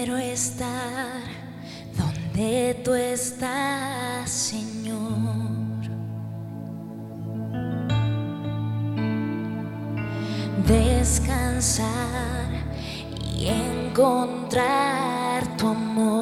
Quiero estar donde tú estás, Señor. Descansar y encontrar tu amor.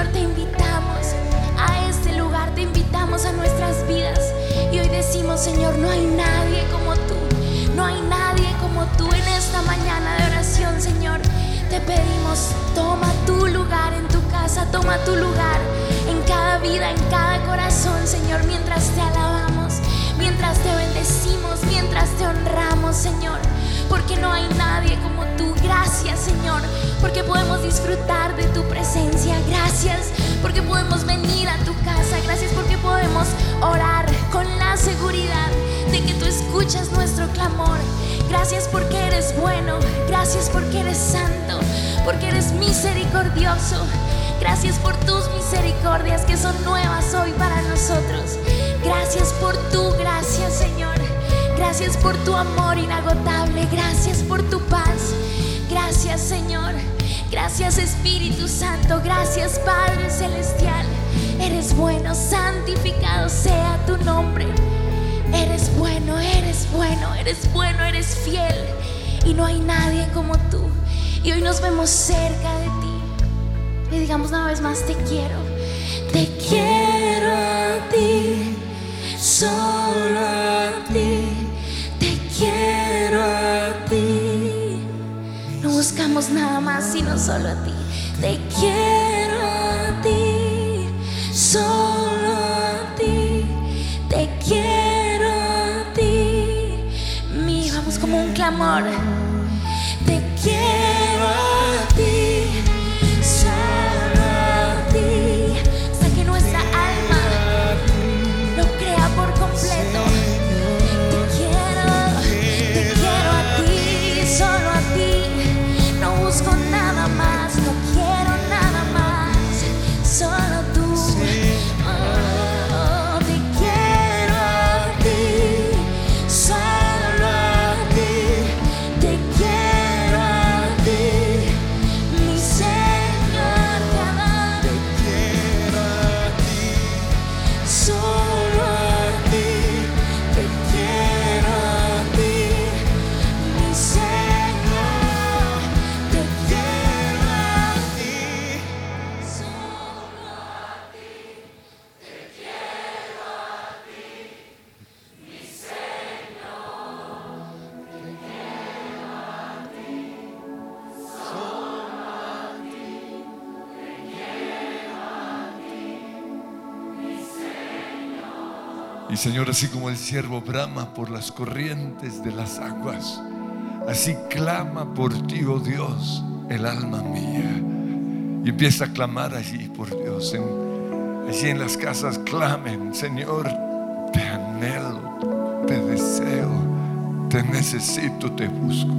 Señor, te invitamos a este lugar, te invitamos a nuestras vidas. Y hoy decimos, Señor, no hay nadie como tú, no hay nadie como tú en esta mañana de oración, Señor. Te pedimos, toma tu lugar en tu casa, toma tu lugar en cada vida, en cada corazón, Señor, mientras te alabamos, mientras te bendecimos, mientras te honramos, Señor. Porque no hay nadie como tú. Gracias, Señor, porque podemos disfrutar de tu presencia. Gracias, porque podemos venir a tu casa. Gracias, porque podemos orar con la seguridad de que tú escuchas nuestro clamor. Gracias porque eres bueno, gracias porque eres santo, porque eres misericordioso. Gracias por tus misericordias que son nuevas hoy para nosotros. Gracias por tu gracia, Señor. Gracias por tu amor inagotable. Gracias por tu paz. Gracias, Señor. Gracias, Espíritu Santo. Gracias, Padre Celestial. Eres bueno, santificado sea tu nombre. Eres bueno, eres bueno, eres bueno, eres fiel. Y no hay nadie como tú. Y hoy nos vemos cerca de ti. Y digamos una vez más, te quiero. Te quiero a ti, solo a ti. Buscamos nada más sino solo a ti. Te quiero a ti, solo a ti. Te quiero a ti. Mi, vamos como un clamor. Te quiero a ti, Así como el siervo brama por las corrientes de las aguas, así clama por ti, oh Dios, el alma mía. Y empieza a clamar allí por Dios en allí en las casas clamen, Señor, te anhelo, te deseo, te necesito, te busco.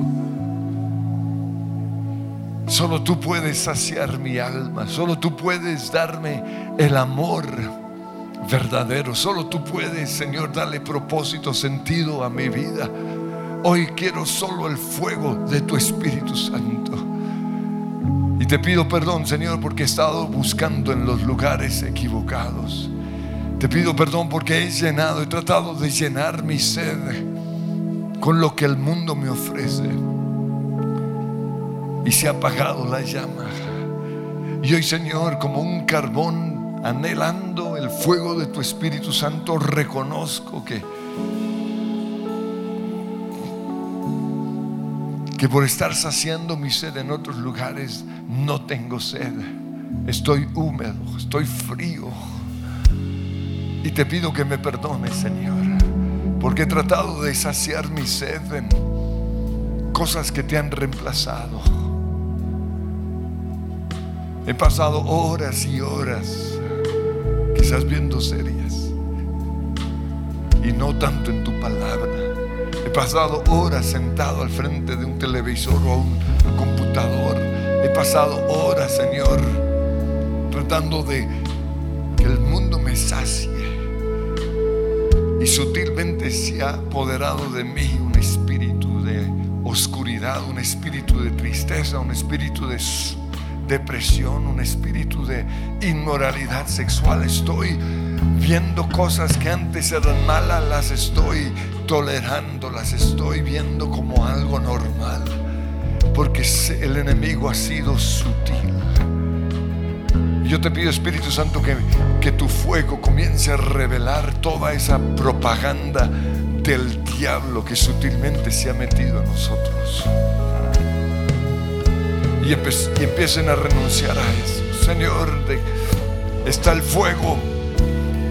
Solo tú puedes saciar mi alma, solo tú puedes darme el amor verdadero, solo tú puedes, Señor, darle propósito, sentido a mi vida. Hoy quiero solo el fuego de tu Espíritu Santo. Y te pido perdón, Señor, porque he estado buscando en los lugares equivocados. Te pido perdón porque he llenado, he tratado de llenar mi sed con lo que el mundo me ofrece. Y se ha apagado la llama. Y hoy, Señor, como un carbón, anhelando el fuego de tu Espíritu Santo, reconozco que que por estar saciando mi sed en otros lugares no tengo sed. Estoy húmedo, estoy frío. Y te pido que me perdones, Señor, porque he tratado de saciar mi sed en cosas que te han reemplazado. He pasado horas y horas, quizás viendo series, y no tanto en tu palabra. He pasado horas sentado al frente de un televisor o un computador. He pasado horas, Señor, tratando de que el mundo me sacie. Y sutilmente se ha apoderado de mí un espíritu de oscuridad, un espíritu de tristeza, un espíritu de depresión, un espíritu de inmoralidad sexual. Estoy viendo cosas que antes eran malas, las estoy tolerando, las estoy viendo como algo normal, porque el enemigo ha sido sutil. Yo te pido, Espíritu Santo, que, que tu fuego comience a revelar toda esa propaganda del diablo que sutilmente se ha metido en nosotros. Y, empiecen a renunciar a eso. Señor, está el fuego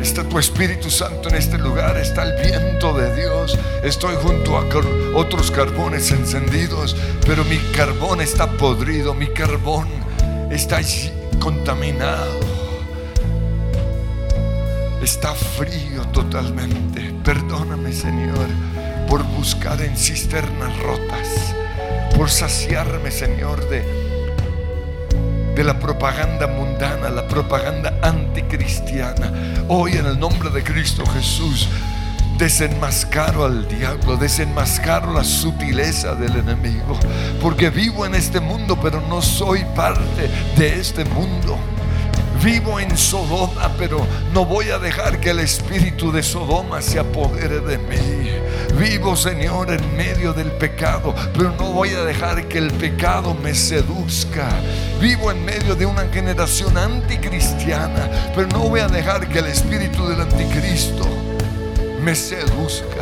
Está tu Espíritu Santo en este lugar, está el viento de Dios. Estoy junto a otros carbones encendidos, pero mi carbón está podrido, mi carbón está contaminado. Está frío totalmente. Perdóname, Señor, por buscar en cisternas rotas, por saciarme, Señor, de de la propaganda mundana, la propaganda anticristiana. Hoy en el nombre de Cristo Jesús desenmascaro al diablo, desenmascaro la sutileza del enemigo, porque vivo en este mundo, pero no soy parte de este mundo. Vivo en Sodoma, pero no voy a dejar que el espíritu de Sodoma se apodere de mí. Vivo, Señor, en medio del pecado, pero no voy a dejar que el pecado me seduzca. Vivo en medio de una generación anticristiana, pero no voy a dejar que el espíritu del anticristo me seduzca.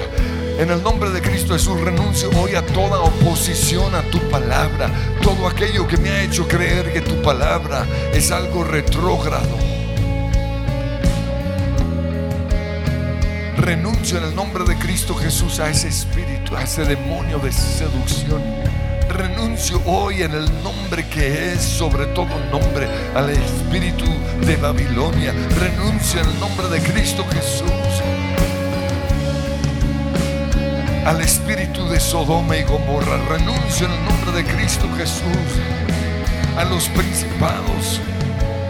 En el nombre de Cristo Jesús renuncio hoy a toda oposición a tu palabra, todo aquello que me ha hecho creer que tu palabra es algo retrógrado. Renuncio en el nombre de Cristo Jesús a ese espíritu, a ese demonio de seducción. Renuncio hoy en el nombre que es sobre todo nombre al espíritu de Babilonia. Renuncio en el nombre de Cristo Jesús al espíritu de Sodoma y Gomorra. Renuncio en el nombre de Cristo Jesús a los principados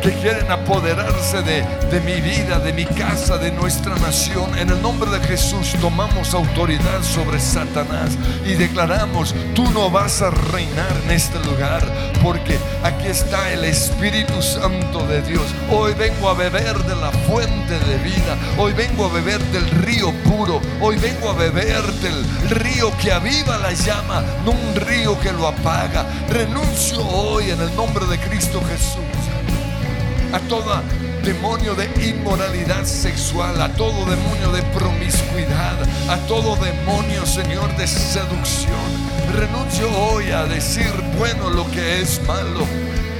que quieren apoderarse de, de, mi vida, de mi casa, de nuestra nación. En el nombre de Jesús tomamos autoridad sobre Satanás y declaramos, tú no vas a reinar en este lugar porque aquí está el Espíritu Santo de Dios. Hoy vengo a beber de la fuente de vida. Hoy vengo a beber del río puro. Hoy vengo a beber del río que aviva la llama, no un río que lo apaga. Renuncio hoy en el nombre de Cristo Jesús a todo demonio de inmoralidad sexual, a todo demonio de promiscuidad, a todo demonio, Señor, de seducción. Renuncio hoy a decir bueno lo que es malo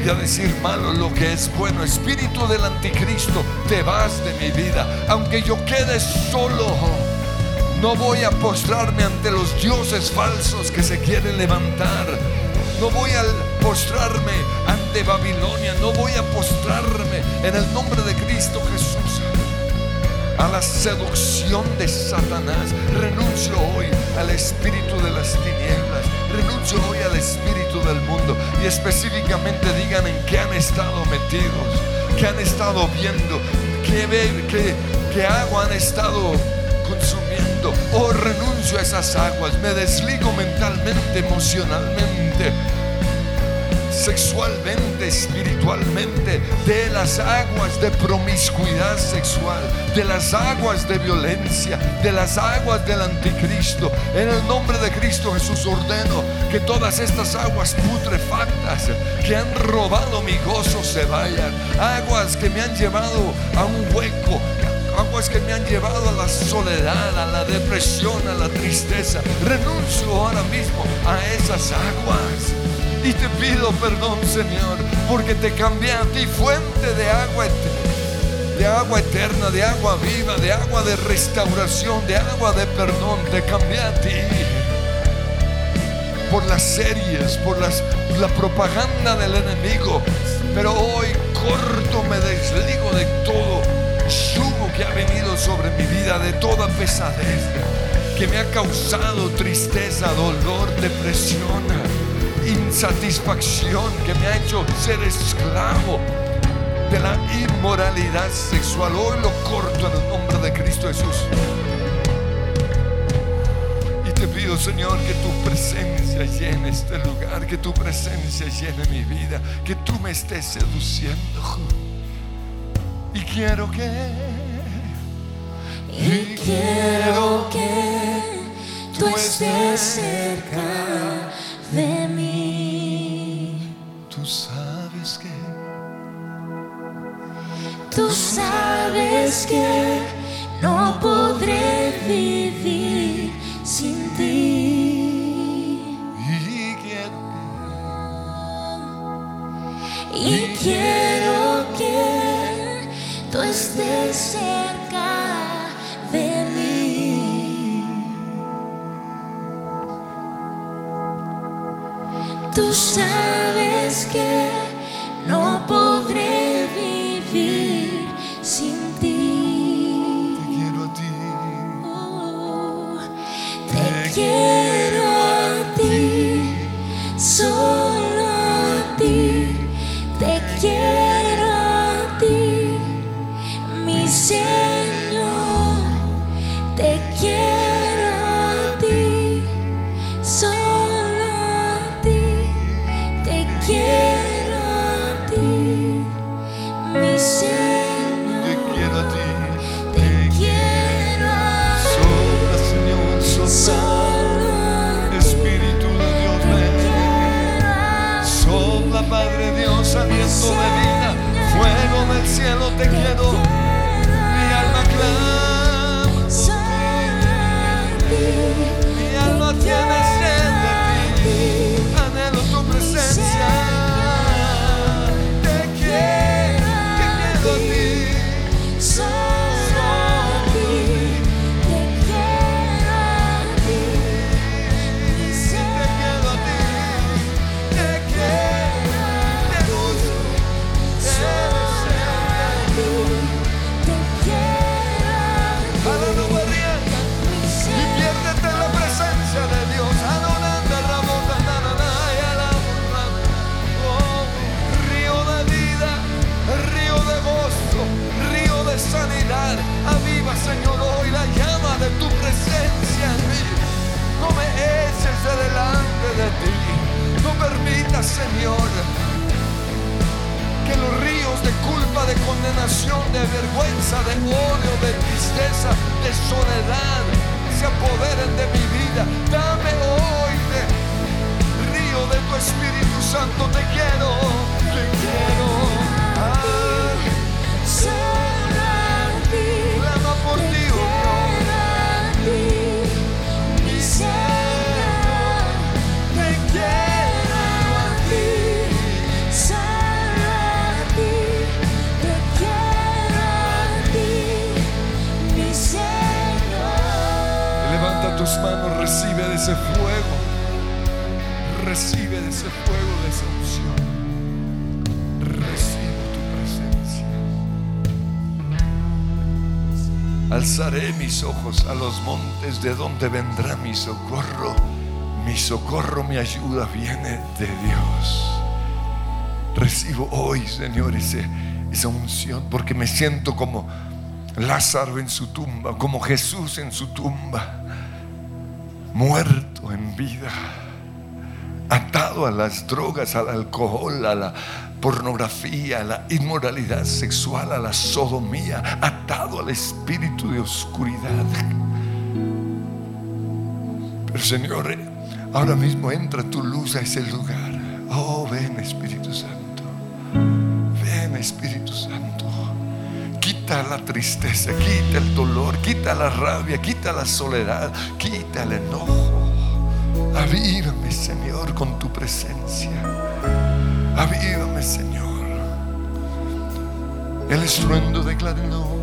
y a decir malo lo que es bueno. Espíritu del anticristo, te vas de mi vida. Aunque yo quede solo, no voy a postrarme ante los dioses falsos que se quieren levantar no voy a postrarme ante Babilonia, no voy a postrarme en el nombre de Cristo Jesús a la seducción de Satanás. Renuncio hoy al espíritu de las tinieblas. Renuncio hoy al espíritu del mundo. Y específicamente digan en qué han estado metidos, qué han estado viendo, qué, qué, qué agua han estado consumiendo. Oh, renuncio a esas aguas. Me desligo mentalmente, emocionalmente sexualmente, espiritualmente, de las aguas de promiscuidad sexual, de las aguas de violencia, de las aguas del anticristo. En el nombre de Cristo Jesús ordeno que todas estas aguas putrefactas que han robado mi gozo se vayan. Aguas que me han llevado a un hueco, aguas que me han llevado a la soledad, a la depresión, a la tristeza. Renuncio ahora mismo a esas aguas. Y te pido perdón, Señor, porque te cambié a ti fuente de agua de agua eterna, de agua viva, de agua de restauración, de agua de perdón. Te cambié a ti por las series, por las, la propaganda del enemigo. Pero hoy corto, me desligo de todo que ha venido sobre mi vida, de toda pesadez que me ha causado tristeza, dolor, depresión insatisfacción que me ha hecho ser esclavo de la inmoralidad sexual. Hoy lo corto en el nombre de Cristo Jesús. Y te pido, Señor, que tu presencia llene este lugar, que tu presencia llene mi vida, que tú me estés seduciendo. Y quiero que... Y quiero que tú estés cerca de mí. Tú sabes que, Tú sabes que no podré vivir ayuda viene de Dios. Recibo hoy, Señor, esa unción, porque me siento como Lázaro en su tumba, como Jesús en su tumba, muerto en vida, atado a las drogas, al alcohol, a la pornografía, a la inmoralidad sexual, a la sodomía, atado al espíritu de oscuridad. Pero Señor, ahora mismo entra tu luz a ese lugar. Oh, ven Espíritu Santo. Ven Espíritu Santo. Quita la tristeza, quita el dolor, quita la rabia, quita la soledad, quita el enojo. Avívame, Señor, con tu presencia. Avívame, Señor. El estruendo de clarinón.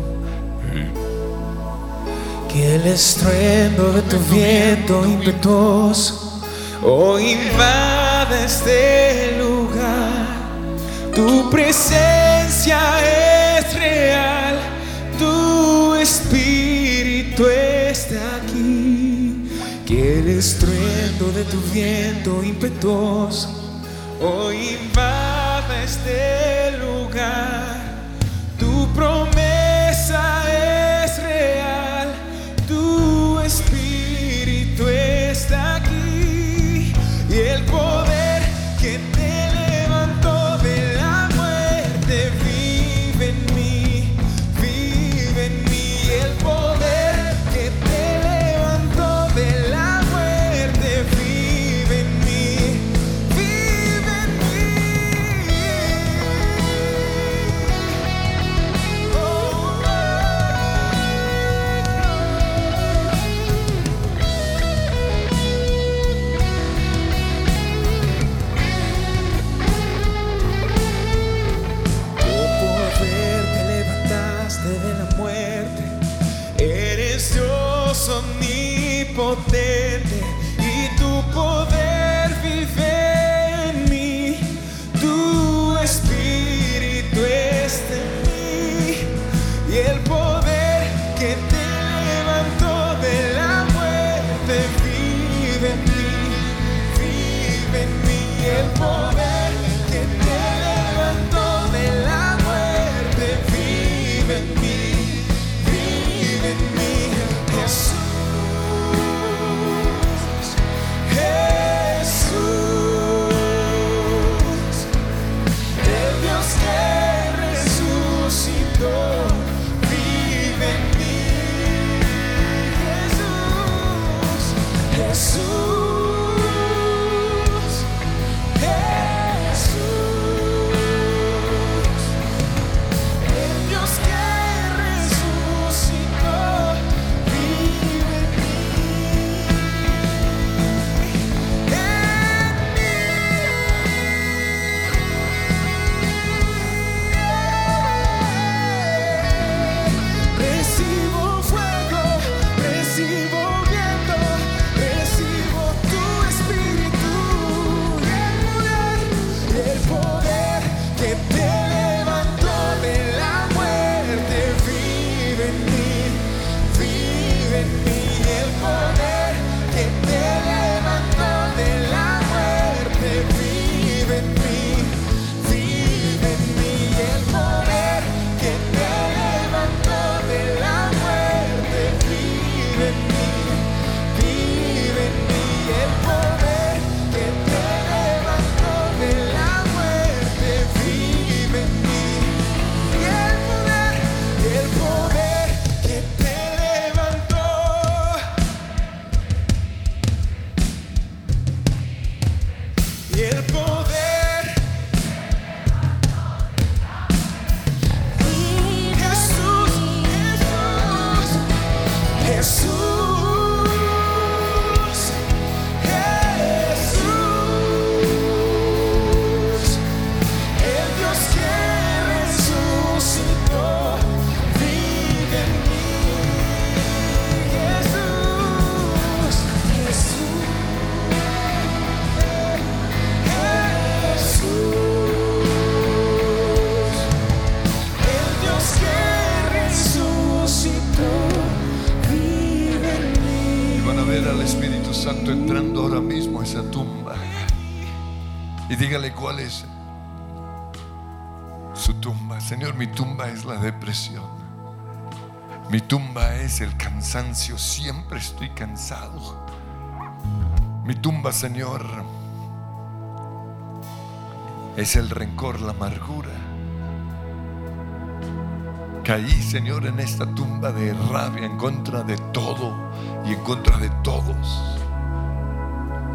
Que el estruendo de tu viento impetuoso hoy invade este lugar. Tu presencia es real, tu espíritu está aquí. Que el estruendo de tu viento impetuoso hoy Mi tumba es el cansancio. Siempre estoy cansado. Mi tumba, Señor, es el rencor, la amargura. Caí, Señor, en esta tumba de rabia en contra de todo y en contra de todos.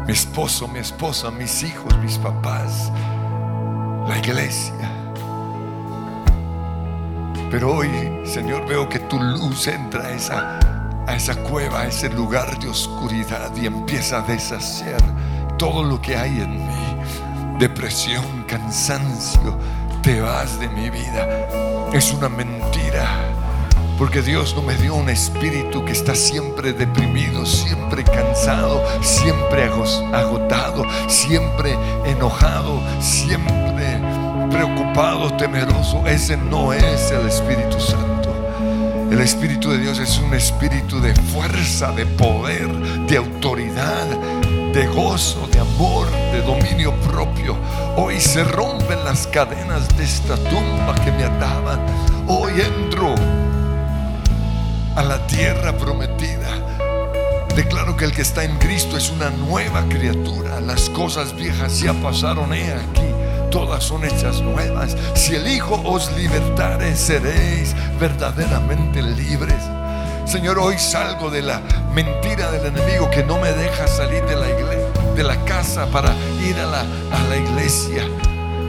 Mi esposo, mi esposa, mis hijos, mis papás, la iglesia. Pero hoy, Señor, veo que tu luz entra a esa, a esa cueva, a ese lugar de oscuridad y empieza a deshacer todo lo que hay en mí. Depresión, cansancio, te vas de mi vida. Es una mentira. Porque Dios no me dio un espíritu que está siempre deprimido, siempre cansado, siempre agotado, siempre enojado, siempre preocupado, temeroso. Ese no es el Espíritu Santo. El Espíritu de Dios es un espíritu de fuerza, de poder, de autoridad, de gozo, de amor, de dominio propio. Hoy se rompen las cadenas de esta tumba que me ataban. Hoy entro a la tierra prometida. Declaro que el que está en Cristo es una nueva criatura. Las cosas viejas ya pasaron, he aquí, todas son hechas nuevas. Si el Hijo os libertare, seréis verdaderamente libres. Señor, hoy salgo de la mentira del enemigo que no me deja salir de la iglesia, de la casa para ir a la, a la iglesia.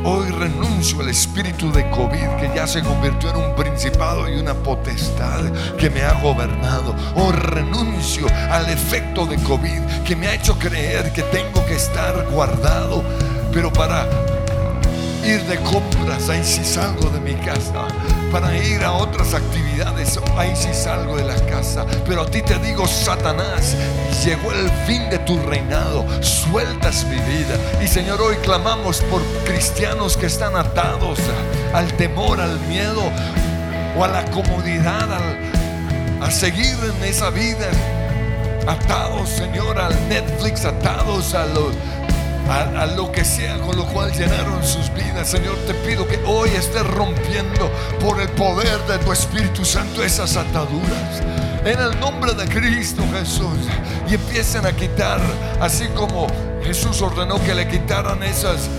Hoy renuncio al espíritu de COVID que ya se convirtió en un principado y una potestad que me ha gobernado. Hoy renuncio al efecto de COVID que me ha hecho creer que tengo que estar guardado. Pero para ir de compras, ahí sí salgo de mi casa. Para ir a otras actividades, ahí sí salgo de la casa. Pero a ti te digo, Satanás, llegó el fin de tu reinado. Sueltas mi vida. Y Señor, hoy clamamos por cristianos que están atados al temor, al miedo o a la comodidad, al, a seguir en esa vida. Atados, Señor, al Netflix, atados a los a, lo que sea con lo cual llenaron sus vidas. Señor, te pido que hoy estés rompiendo por el poder de tu Espíritu Santo esas ataduras. En el nombre de Cristo Jesús. Y empiecen a quitar, así como Jesús ordenó que le quitaran esas,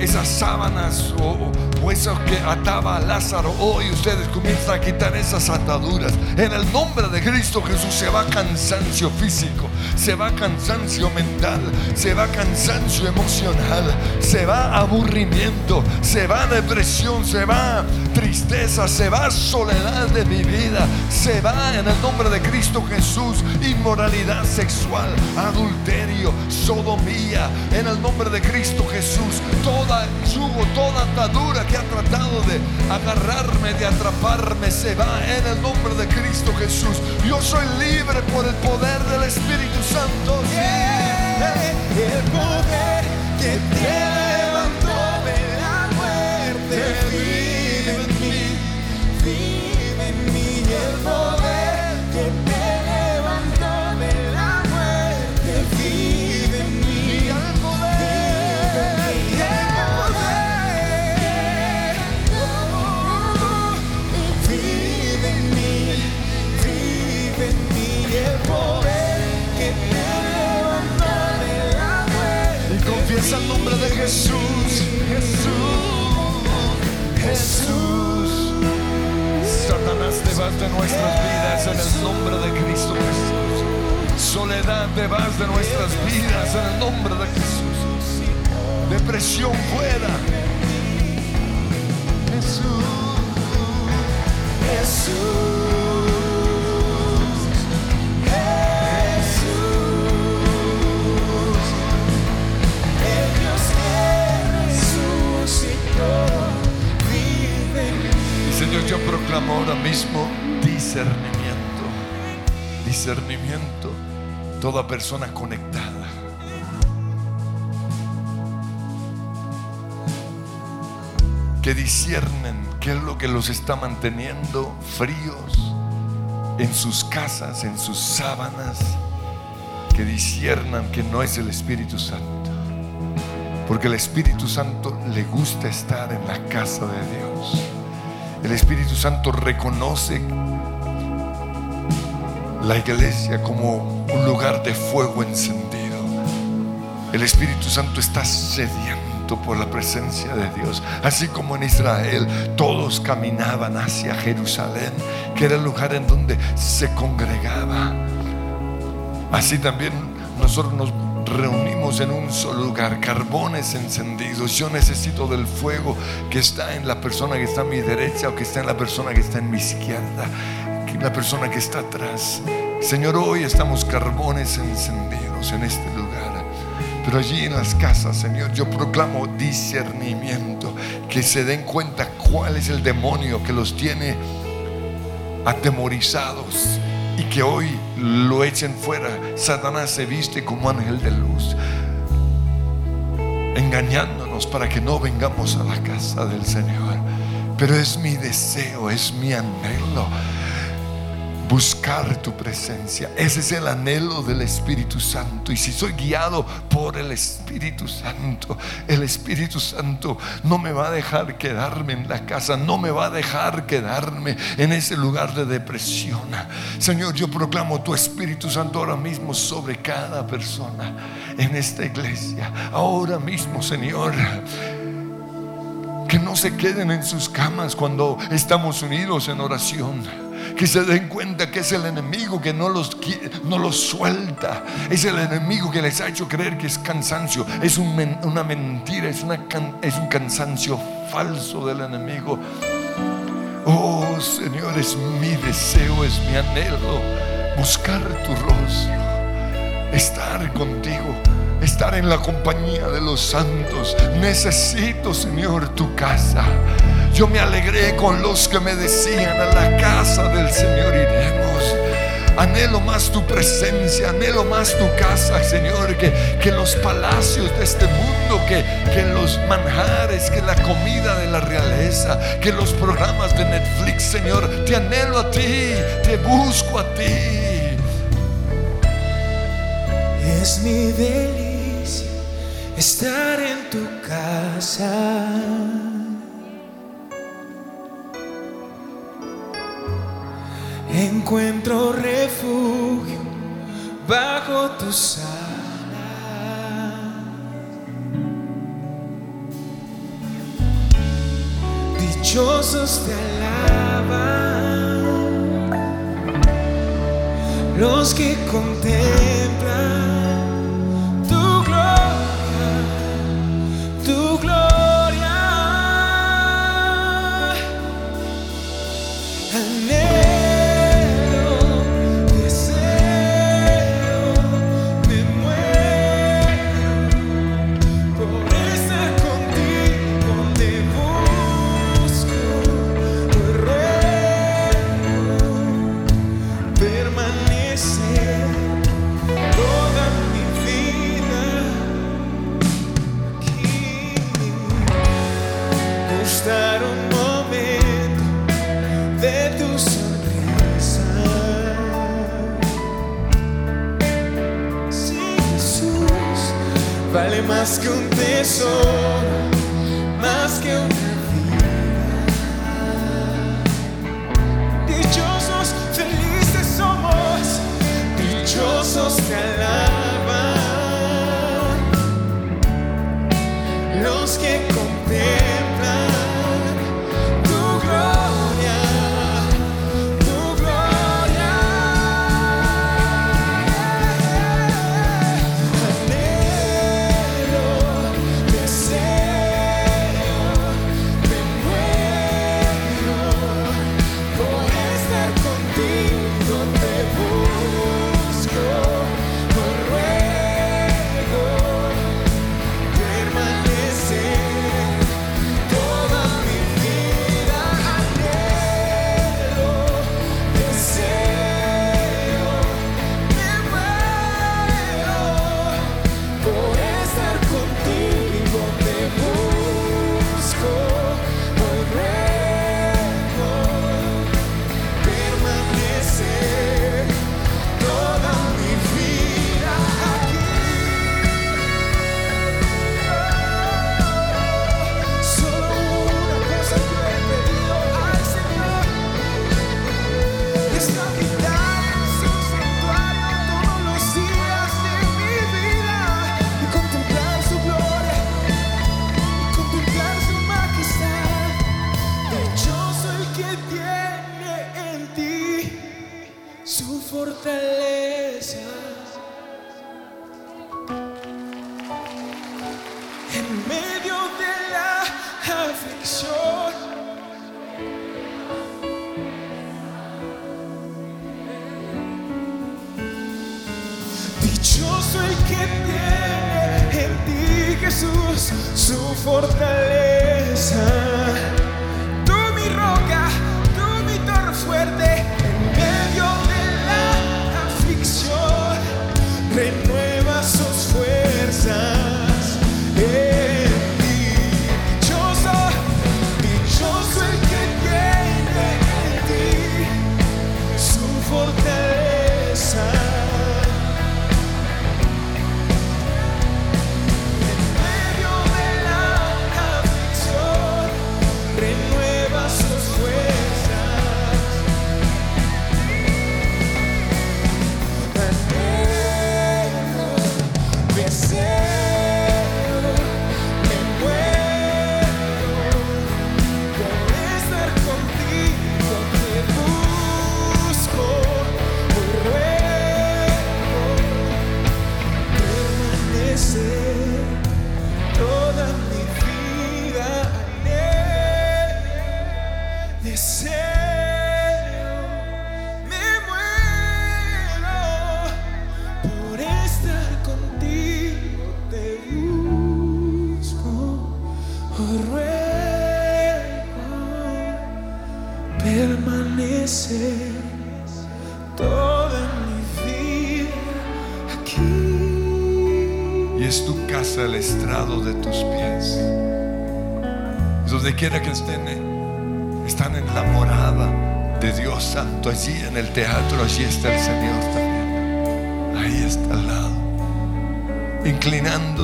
esas sábanas o, o eso que ataba a Lázaro. Hoy ustedes comienzan a quitar esas ataduras. En el nombre de Cristo Jesús se va cansancio físico, se va cansancio mental, se va cansancio emocional, se va aburrimiento, se va depresión, se va tristeza, se va soledad de mi vida, se va en el nombre de Cristo Jesús inmoralidad sexual, adulterio, sodomía. En el nombre de Cristo Jesús, toda yugo, toda atadura que ha tratado de agarrarme, de atraparme, se va en el nombre de Cristo Jesús. Yo soy libre por el poder del Espíritu Santo. El poder que te levantó de la muerte confiesa el nombre de Jesús. Jesús. Jesús. Satanás te de nuestras vidas en el nombre de Cristo Jesús. Soledad te de nuestras vidas en el nombre de Jesús. Depresión fuera. Jesús. El yo proclamo ahora mismo discernimiento. Discernimiento. Toda persona conectada. Que disciernen qué es lo que los está manteniendo fríos en sus casas, en sus sábanas. que disiernan que no es el Espíritu Santo. Porque el Espíritu Santo le gusta estar en la casa de Dios. El Espíritu Santo reconoce la iglesia como un lugar de fuego encendido. El Espíritu Santo está sediento por la presencia de Dios. Así como en Israel todos caminaban hacia Jerusalén, que era el lugar en donde se congregaba. Así también nosotros nos reunimos en un solo lugar, carbones encendidos. Yo necesito del fuego que está en la persona que está a mi derecha o que está en la persona que está en mi izquierda, la persona que está atrás. Señor, hoy estamos carbones encendidos en este lugar. Pero allí en las casas, Señor, yo proclamo discernimiento, que se den cuenta cuál es el demonio que los tiene atemorizados y que hoy lo echen fuera. Satanás se viste como ángel de luz, engañándonos para que no vengamos a la casa del Señor. Pero es mi deseo, es mi anhelo buscar tu presencia. Ese es el anhelo del Espíritu Santo. Y si soy guiado por el Espíritu Santo, el Espíritu Santo no me va a dejar quedarme en la casa, no me va a dejar quedarme en ese lugar de depresión. Señor, yo proclamo tu Espíritu Santo ahora mismo sobre cada persona en esta iglesia. Ahora mismo, Señor. Que no se queden en sus camas cuando estamos unidos en oración que se den cuenta que es el enemigo que no los, no los suelta. Es el enemigo que les ha hecho creer que es cansancio. Es una mentira, es, una es un cansancio falso del enemigo. Oh Señor, es mi deseo, es mi anhelo buscar tu rostro, estar contigo estar en la compañía de los santos. Necesito, Señor, tu casa. Yo me alegré con los que me decían, a la casa del Señor iremos. Anhelo más tu presencia, anhelo más tu casa, Señor, que, que los palacios de este mundo, que, que los manjares, que la comida de la realeza, que los programas de Netflix, Señor. Te anhelo a ti, te busco a ti. Es mi delicia estar en tu casa. encuentro refugio bajo tus alas. Dichosos te alaban los que contemplan más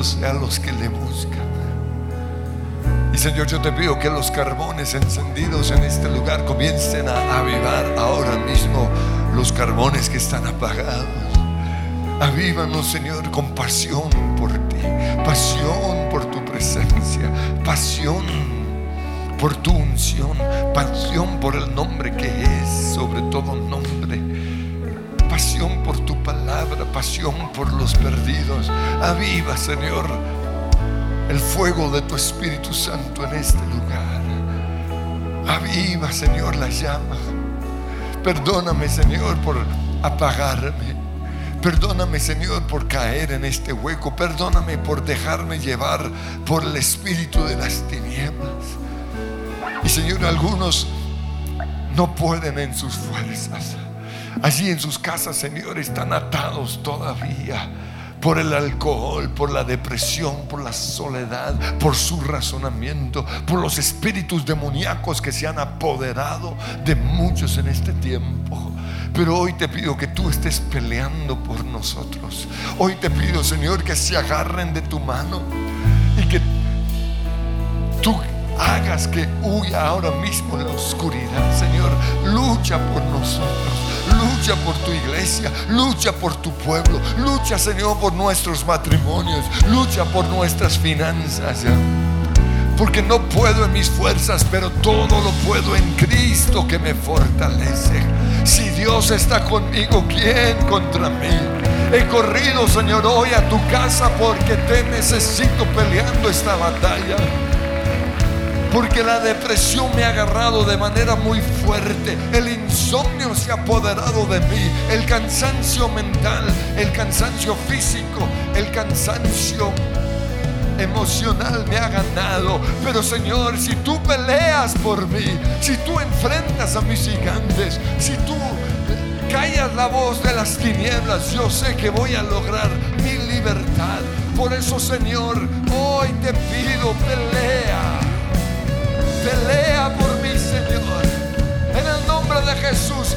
A los que le buscan. Y Señor, yo te pido que los carbones encendidos en este lugar comiencen a avivar ahora mismo los carbones que están apagados. Avívanos, Señor, con pasión por ti, pasión por tu presencia, pasión por tu unción, pasión por el nombre que es sobre todo nombre, pasión por los perdidos. Aviva, Señor, el fuego de tu Espíritu Santo en este lugar. Aviva, Señor, la llama. Perdóname, Señor, por apagarme. Perdóname, Señor, por caer en este hueco. Perdóname por dejarme llevar por el espíritu de las tinieblas. Y, Señor, algunos no pueden en sus fuerzas. Allí en sus casas, Señor, están atados todavía por el alcohol, por la depresión, por la soledad, por su razonamiento, por los espíritus demoníacos que se han apoderado de muchos en este tiempo. Pero hoy te pido que tú estés peleando por nosotros. Hoy te pido, Señor, que se agarren de tu mano y que tú hagas que huya ahora mismo la oscuridad, Señor. Lucha por nosotros, lucha por tu iglesia, lucha por tu pueblo, lucha, Señor, por nuestros matrimonios, lucha por nuestras finanzas. Porque no puedo en mis fuerzas, pero todo lo puedo en Cristo que me fortalece. Si Dios está conmigo, ¿quién contra mí? He corrido, Señor, hoy a tu casa porque te necesito peleando esta batalla. Porque la depresión me ha agarrado de manera muy fuerte. El insomnio se ha apoderado de mí. El cansancio mental, el cansancio físico, el cansancio emocional me ha ganado. Pero Señor, si tú peleas por mí, si tú enfrentas a mis gigantes, si tú callas la voz de las tinieblas, yo sé que voy a lograr mi libertad. Por eso, Señor, hoy te pido pelea. Pelea por mí, Señor. En el nombre de Jesús.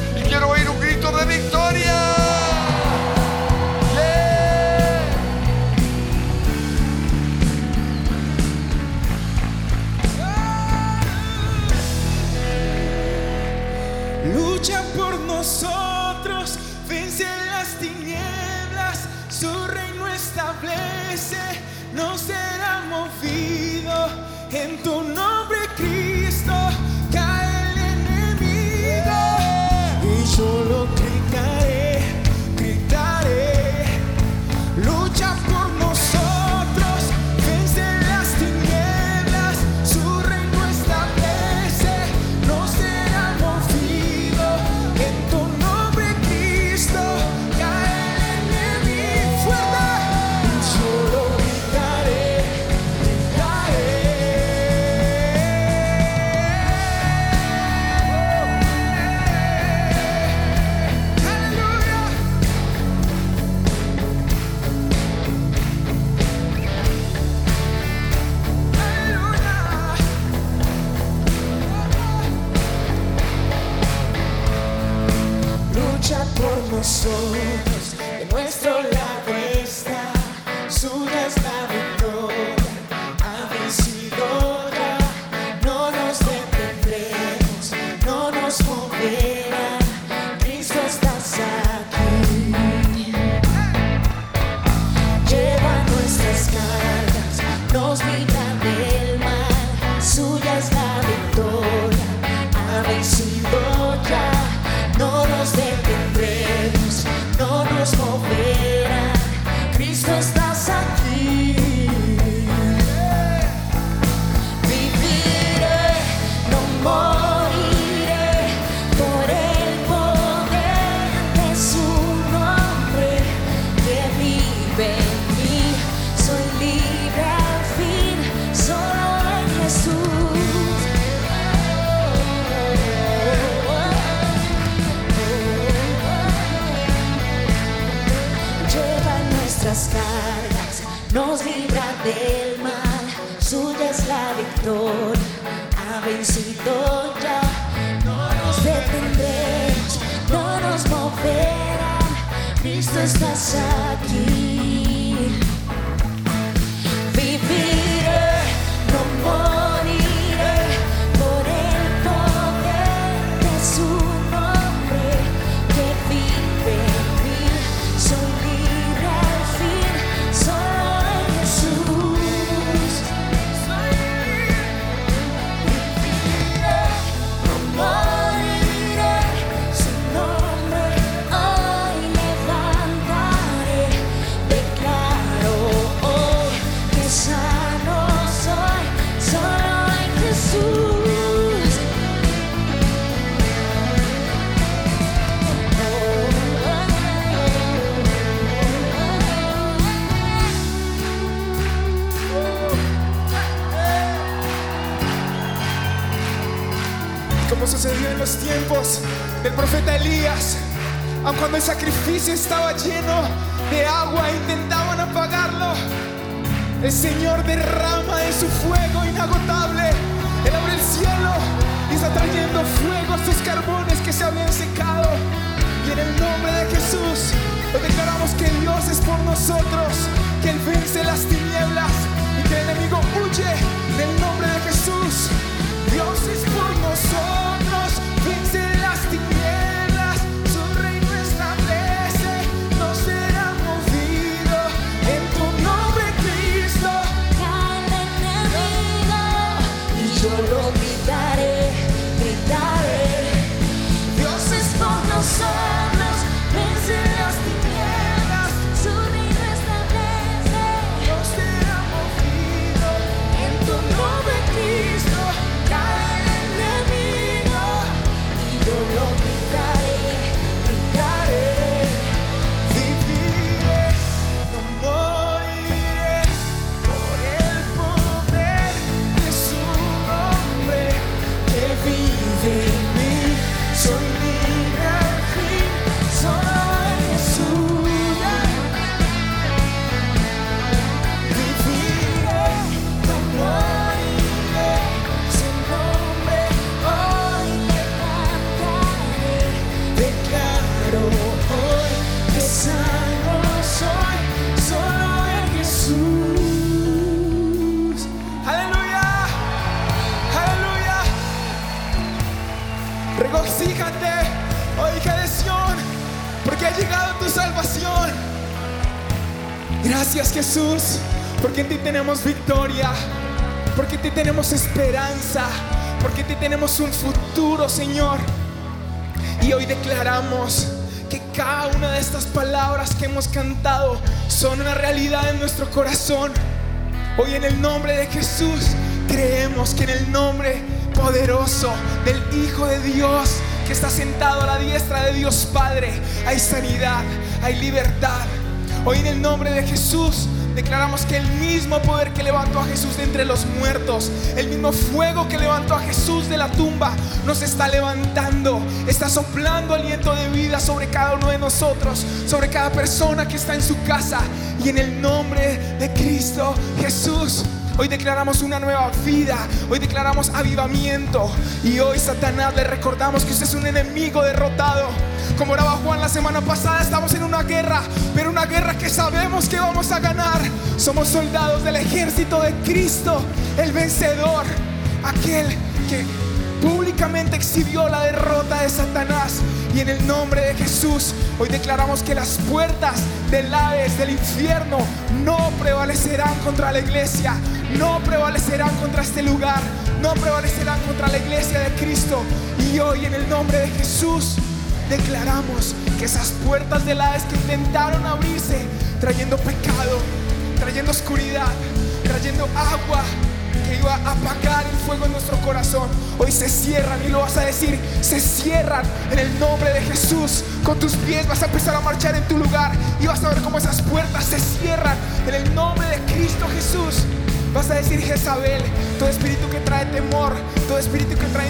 tenemos victoria, porque te tenemos esperanza, porque te tenemos un futuro, Señor. Y hoy declaramos que cada una de estas palabras que hemos cantado son una realidad en nuestro corazón. Hoy en el nombre de Jesús creemos que en el nombre poderoso del Hijo de Dios que está sentado a la diestra de Dios Padre hay sanidad, hay libertad Hoy en el nombre de Jesús declaramos que el mismo poder que levantó a Jesús de entre los muertos, el mismo fuego que levantó a Jesús de la tumba, nos está levantando, está soplando aliento de vida sobre cada uno de nosotros, sobre cada persona que está en su casa. Y en el nombre de Cristo Jesús Hoy declaramos una nueva vida. Hoy declaramos avivamiento. Y hoy, Satanás, le recordamos que usted es un enemigo derrotado. Como oraba Juan la semana pasada, estamos en una guerra, pero una guerra que sabemos que vamos a ganar. Somos soldados del ejército de Cristo, el vencedor, aquel que públicamente exhibió la derrota de Satanás. Y en el nombre de Jesús, hoy declaramos que las puertas del Hades, del infierno, no prevalecerán contra la iglesia, no prevalecerán contra este lugar, no prevalecerán contra la iglesia de Cristo. Y hoy en el nombre de Jesús declaramos que esas puertas del Hades que intentaron abrirse, trayendo pecado, trayendo oscuridad, trayendo agua, que iba a apagar el fuego en nuestro corazón, hoy se cierran y lo vas a decir, se cierran en el nombre de Jesús. Con tus pies vas a empezar a marchar en tu lugar y vas a ver cómo esas puertas se cierran en el nombre de Cristo Jesús. Vas a decir Jezabel, todo espíritu que trae temor, todo espíritu que trae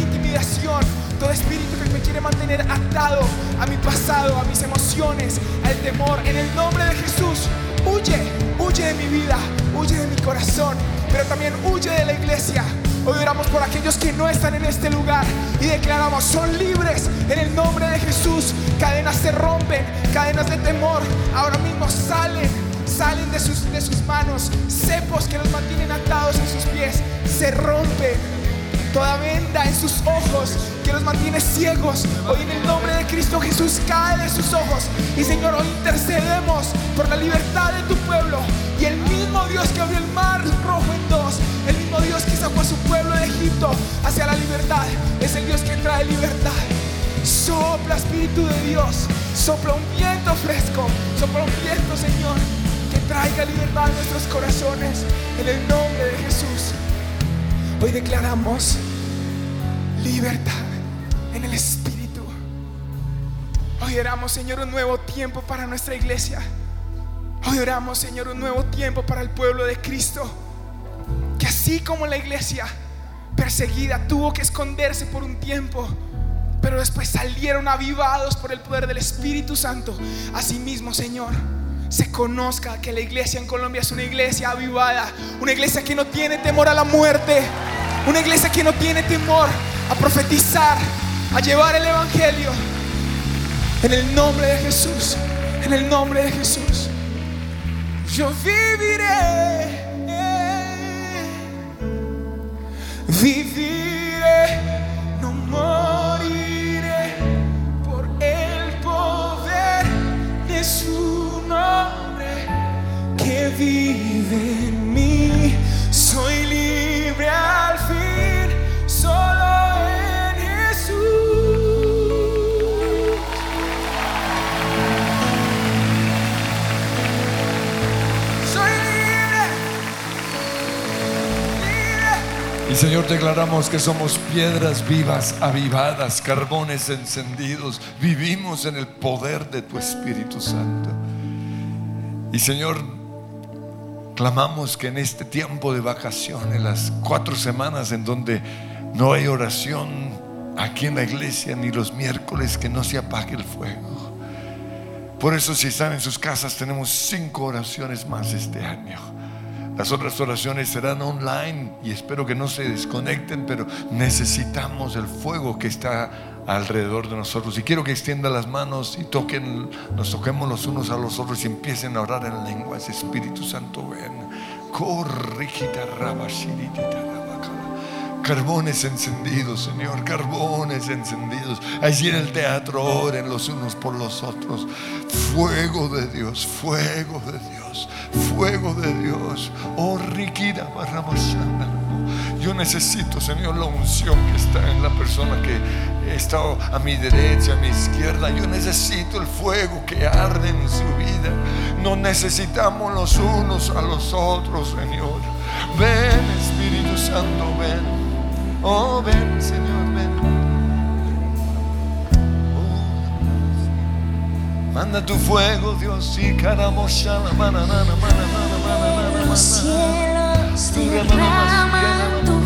intimidación, todo espíritu que me quiere mantener atado a mi pasado, a mis emociones, al temor, en el nombre de Jesús, huye, huye de mi vida, huye de mi corazón, pero también huye de la iglesia. Hoy oramos por aquellos que no están en este lugar y declaramos, son libres en el nombre de Jesús. Cadenas se rompen, cadenas de temor, ahora mismo salen, salen de sus, de sus manos, cepos que los mantienen atados en sus pies, se rompen toda venda en sus ojos que los mantiene ciegos. Hoy en el nombre de Cristo Jesús cae de sus ojos. Y Señor, hoy intercedemos por la libertad de tu pueblo. Y el mismo Dios que abrió el mar rojo en dos, el mismo Dios que sacó a su pueblo de Egipto hacia la libertad, es el Dios que trae libertad. Sopla Espíritu de Dios, sopla un viento fresco, sopla un viento Señor, que traiga libertad a nuestros corazones en el nombre de Jesús. Hoy declaramos libertad en el Espíritu. Hoy oramos, Señor, un nuevo tiempo para nuestra iglesia. Hoy oramos, Señor, un nuevo tiempo para el pueblo de Cristo. Que así como la iglesia perseguida tuvo que esconderse por un tiempo, pero después salieron avivados por el poder del Espíritu Santo. Asimismo, Señor se conozca que la iglesia en Colombia es una iglesia avivada, una iglesia que no tiene temor a la muerte, una iglesia que no tiene temor a profetizar, a llevar el Evangelio. En el nombre de Jesús, en el nombre de Jesús, yo viviré, viviré, no moriré por el poder de su que vive en mí. Soy libre al fin, solo en Jesús. Soy libre, libre. Y Señor, declaramos que somos piedras vivas, avivadas, carbones encendidos. Vivimos en el poder de tu Espíritu Santo. Y Señor, clamamos que en este tiempo de vacaciones, las cuatro semanas en donde no hay oración aquí en la iglesia, ni los miércoles, que no se apague el fuego. Por eso si están en sus casas, tenemos cinco oraciones más este año. Las otras oraciones serán online y espero que no se desconecten, pero necesitamos el fuego que está alrededor de nosotros. Y quiero que extiendan las manos y toquen, nos toquemos los unos a los otros y empiecen a orar en lenguas. Espíritu Santo, ven. Carbones encendidos, Señor, carbones encendidos. Allí en el teatro oren los unos por los otros. Fuego de Dios, fuego de Dios, fuego de Dios. Oh, riquida, yo necesito, Señor, la unción que está en la persona que está a mi derecha, a mi izquierda. Yo necesito el fuego que arde en su vida. No necesitamos los unos a los otros, Señor. Ven, Espíritu Santo, ven. Oh, ven, Señor, ven. Oh, manda tu fuego, Dios, y cada mocha, la mana, mana, mana, mana, Setelah mantuk